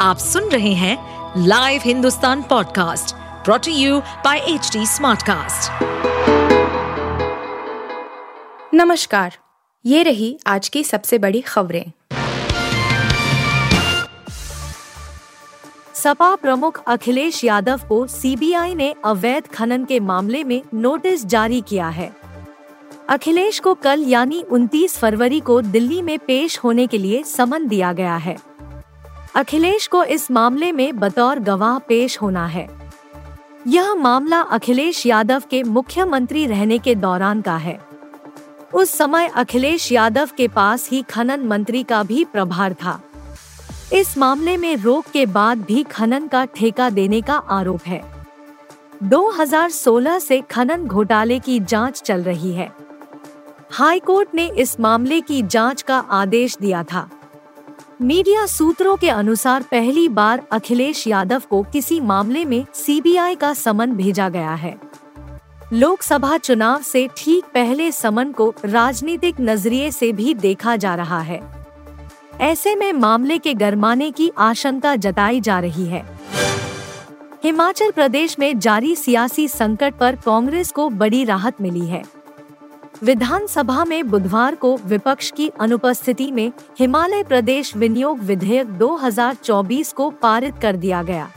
आप सुन रहे हैं live Hindustan podcast brought to you by H smartcast. नमस्कार, ये रही आज की सबसे बड़ी खबरें। सपा प्रमुख अखिलेश यादव को सीबीआई ने अवैध खनन के मामले में नोटिस जारी किया है। अखिलेश को कल यानी 29 फरवरी को दिल्ली में पेश होने के लिए समन दिया गया है। अखिलेश को इस मामले में बतौर गवाह पेश होना है। यह मामला अखिलेश यादव के मुख्यमंत्री रहने के दौरान का है। उस समय अखिलेश यादव के पास ही खनन मंत्री का भी प्रभार था। इस मामले में रोक के बाद भी खनन का ठेका देने का आरोप है। 2016 से खनन घोटाले की जाँच चल रही है। हाईकोर्ट ने इस मामले की जाँच का आदेश दिया था। मीडिया सूत्रों के अनुसार पहली बार अखिलेश यादव को किसी मामले में सीबीआई का समन भेजा गया है। लोकसभा चुनाव से ठीक पहले समन को राजनीतिक नज़रिए से भी देखा जा रहा है। ऐसे में मामले के गरमाने की आशंका जताई जा रही है। हिमाचल प्रदेश में जारी सियासी संकट पर कांग्रेस को बड़ी राहत मिली है। विधानसभा में बुधवार को विपक्ष की अनुपस्थिति में हिमालय प्रदेश विनियोग विधेयक 2024 को पारित कर दिया गया।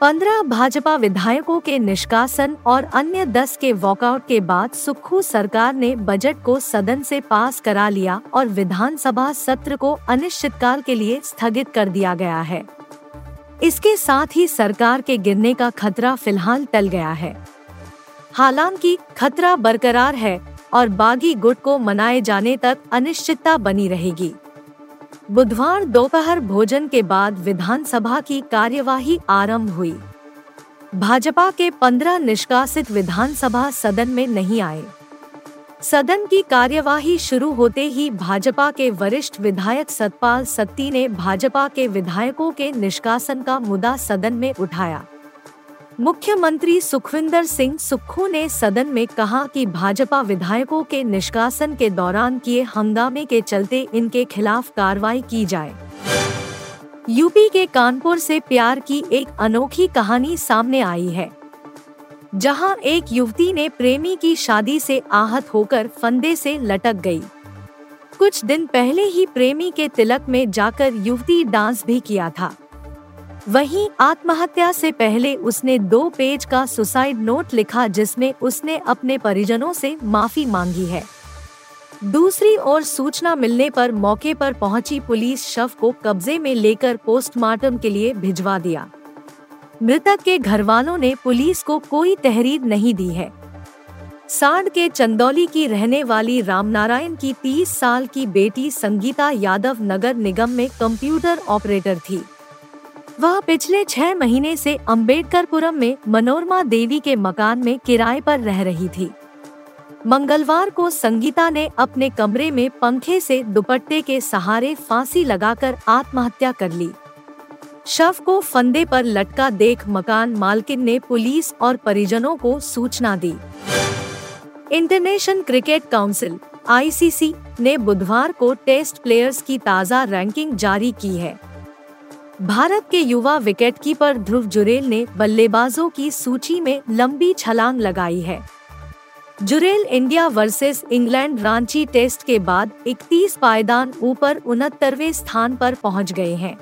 पंद्रह भाजपा विधायकों के निष्कासन और अन्य दस के वॉकआउट के बाद सुक्खू सरकार ने बजट को सदन से पास करा लिया और विधानसभा सत्र को अनिश्चितकाल के लिए स्थगित कर दिया गया है। इसके साथ ही सरकार के गिरने का खतरा फ़िलहाल टल गया है। हालाँकि, खतरा बरकरार है और बागी गुट को मनाए जाने तक अनिश्चितता बनी रहेगी। बुधवार दोपहर भोजन के बाद विधानसभा की कार्यवाही आरंभ हुई। भाजपा के पंद्रह निष्कासित विधानसभा सदन में नहीं आए। सदन की कार्यवाही शुरू होते ही भाजपा के वरिष्ठ विधायक सतपाल सत्ती ने भाजपा के विधायकों के निष्कासन का मुद्दा सदन में उठाया। मुख्यमंत्री सुखविंदर सिंह सुक्खू ने सदन में कहा कि भाजपा विधायकों के निष्कासन के दौरान किए हंगामे के चलते इनके खिलाफ कार्रवाई की जाए यूपी के कानपुर से प्यार की एक अनोखी कहानी सामने आई है, जहाँ एक युवती ने प्रेमी की शादी से आहत होकर फंदे से लटक गई। कुछ दिन पहले ही प्रेमी के तिलक में जाकर युवती डांस भी किया था वहीं आत्महत्या से पहले उसने दो पेज का सुसाइड नोट लिखा जिसमें उसने अपने परिजनों से माफ़ी मांगी है। दूसरी ओर सूचना मिलने पर मौके पर पहुँची पुलिस शव को कब्जे में लेकर पोस्टमार्टम के लिए भिजवा दिया। मृतक के घर वालों ने पुलिस को कोई तहरीर नहीं दी है। सांड के चंदौली की रहने वाली रामनारायण की 30 साल की बेटी संगीता यादव नगर निगम में कंप्यूटर ऑपरेटर थी। वह पिछले छह महीने से अंबेडकरपुरम में मनोरमा देवी के मकान में किराए पर रह रही थी। मंगलवार को संगीता ने अपने कमरे में पंखे से दुपट्टे के सहारे फांसी लगाकर आत्महत्या कर ली। शव को फंदे पर लटका देख मकान मालकिन ने पुलिस और परिजनों को सूचना दी। इंटरनेशनल क्रिकेट काउंसिल, आईसीसी, ने बुधवार को टेस्ट प्लेयर्स की ताज़ा रैंकिंग जारी की है। भारत के युवा विकेटकीपर ध्रुव जुरेल ने बल्लेबाजों की सूची में लंबी छलांग लगाई है। Jurel India versus England Ranchi test के बाद 31 पायदान ऊपर उनहत्तरवे स्थान पर पहुँच गए हैं।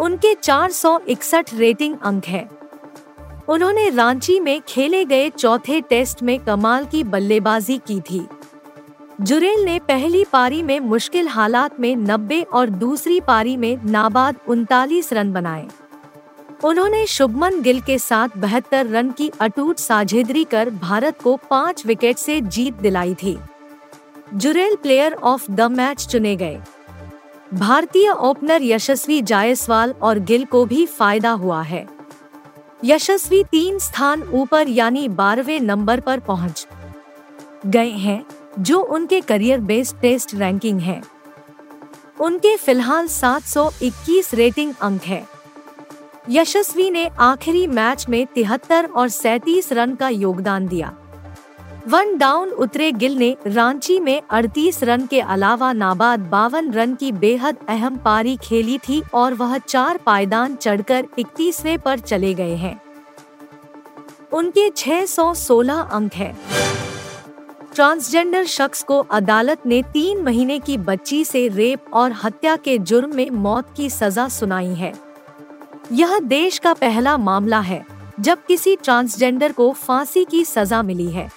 उनके 461 रेटिंग अंक है। उन्होंने रांची में खेले गए चौथे टेस्ट में कमाल की बल्लेबाजी की थी। जुरेल ने पहली पारी में मुश्किल हालात में 90 और दूसरी पारी में नाबाद उनतालीस रन बनाए। उन्होंने शुभमन गिल के साथ बहत्तर रन की अटूट साझेदरी कर भारत को पाँच विकेट से जीत दिलाई थी। Jurel player of the match चुने गए। भारतीय ओपनर यशस्वी जायसवाल और गिल को भी फ़ायदा हुआ है। यशस्वी तीन स्थान ऊपर यानी बारहवें नंबर पर पहुँच गए हैं। जो उनके करियर बेस्ड टेस्ट रैंकिंग है। उनके फ़िलहाल 721 रेटिंग अंक है। यशस्वी ने आखिरी मैच में तिहत्तर और सैतीस रन का योगदान दिया। वन डाउन उतरे गिल ने रांची में 38 रन के अलावा नाबाद बावन रन की बेहद अहम पारी खेली थी और वह चार पायदान चढ़कर इकतीसवें पर चले गए हैं। उनके 616 अंक हैं। ट्रांसजेंडर शख्स को अदालत ने तीन महीने की बच्ची से रेप और हत्या के जुर्म में मौत की सजा सुनाई है। यह देश का पहला मामला है, जब किसी ट्रांसजेंडर को फांसी की सजा मिली है।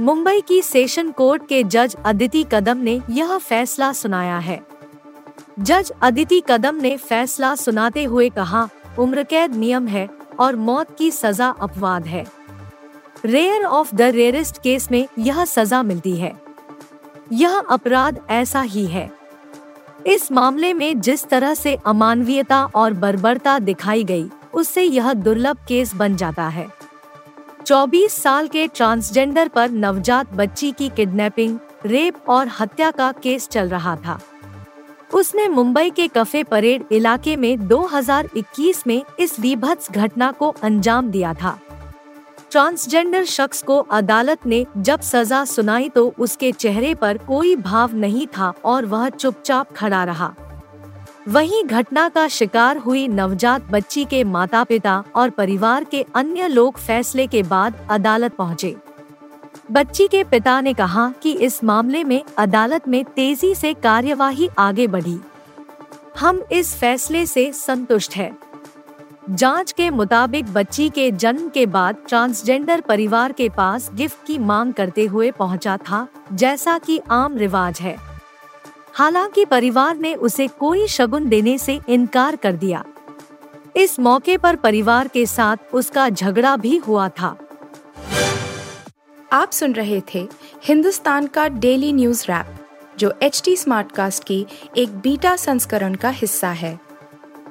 मुंबई की सेशन कोर्ट के जज अदिति कदम ने यह फैसला सुनाया है। जज अदिति कदम ने फैसला सुनाते हुए कहा उम्र कैद नियम है और मौत की सजा अपवाद है। Rare of the rarest case में यह सजा मिलती है। यह अपराध ऐसा ही है। इस मामले में जिस तरह से अमानवीयता और बर्बरता दिखाई गई, उससे यह दुर्लभ केस बन जाता है। 24 साल के ट्रांसजेंडर पर नवजात बच्ची की किडनैपिंग, रेप और हत्या का केस चल रहा था। उसने मुंबई के कफे परेड इलाके में 2021 में इस विभत्स घटना को अंजाम दिया था। ट्रांसजेंडर शख्स को अदालत ने जब सजा सुनाई तो उसके चेहरे पर कोई भाव नहीं था और वह चुपचाप खड़ा रहा। वहीं घटना का शिकार हुई नवजात बच्ची के माता पिता और परिवार के अन्य लोग फैसले के बाद अदालत पहुँचे। बच्ची के पिता ने कहा कि इस मामले में अदालत में तेज़ी से कार्यवाही आगे बढ़ी। हम इस फैसले से संतुष्ट हैं। जाँच के मुताबिक बच्ची के जन्म के बाद ट्रांसजेंडर परिवार के पास गिफ्ट की मांग करते हुए पहुँचा था, जैसा कि आम रिवाज है। हालाँकि परिवार ने उसे कोई शगुन देने से इनकार कर दिया। इस मौके पर परिवार के साथ उसका झगड़ा भी हुआ था। आप सुन रहे थे हिंदुस्तान का डेली न्यूज़ रैप, जो एच टी स्मार्ट कास्ट की एक बीटा संस्करण का हिस्सा है।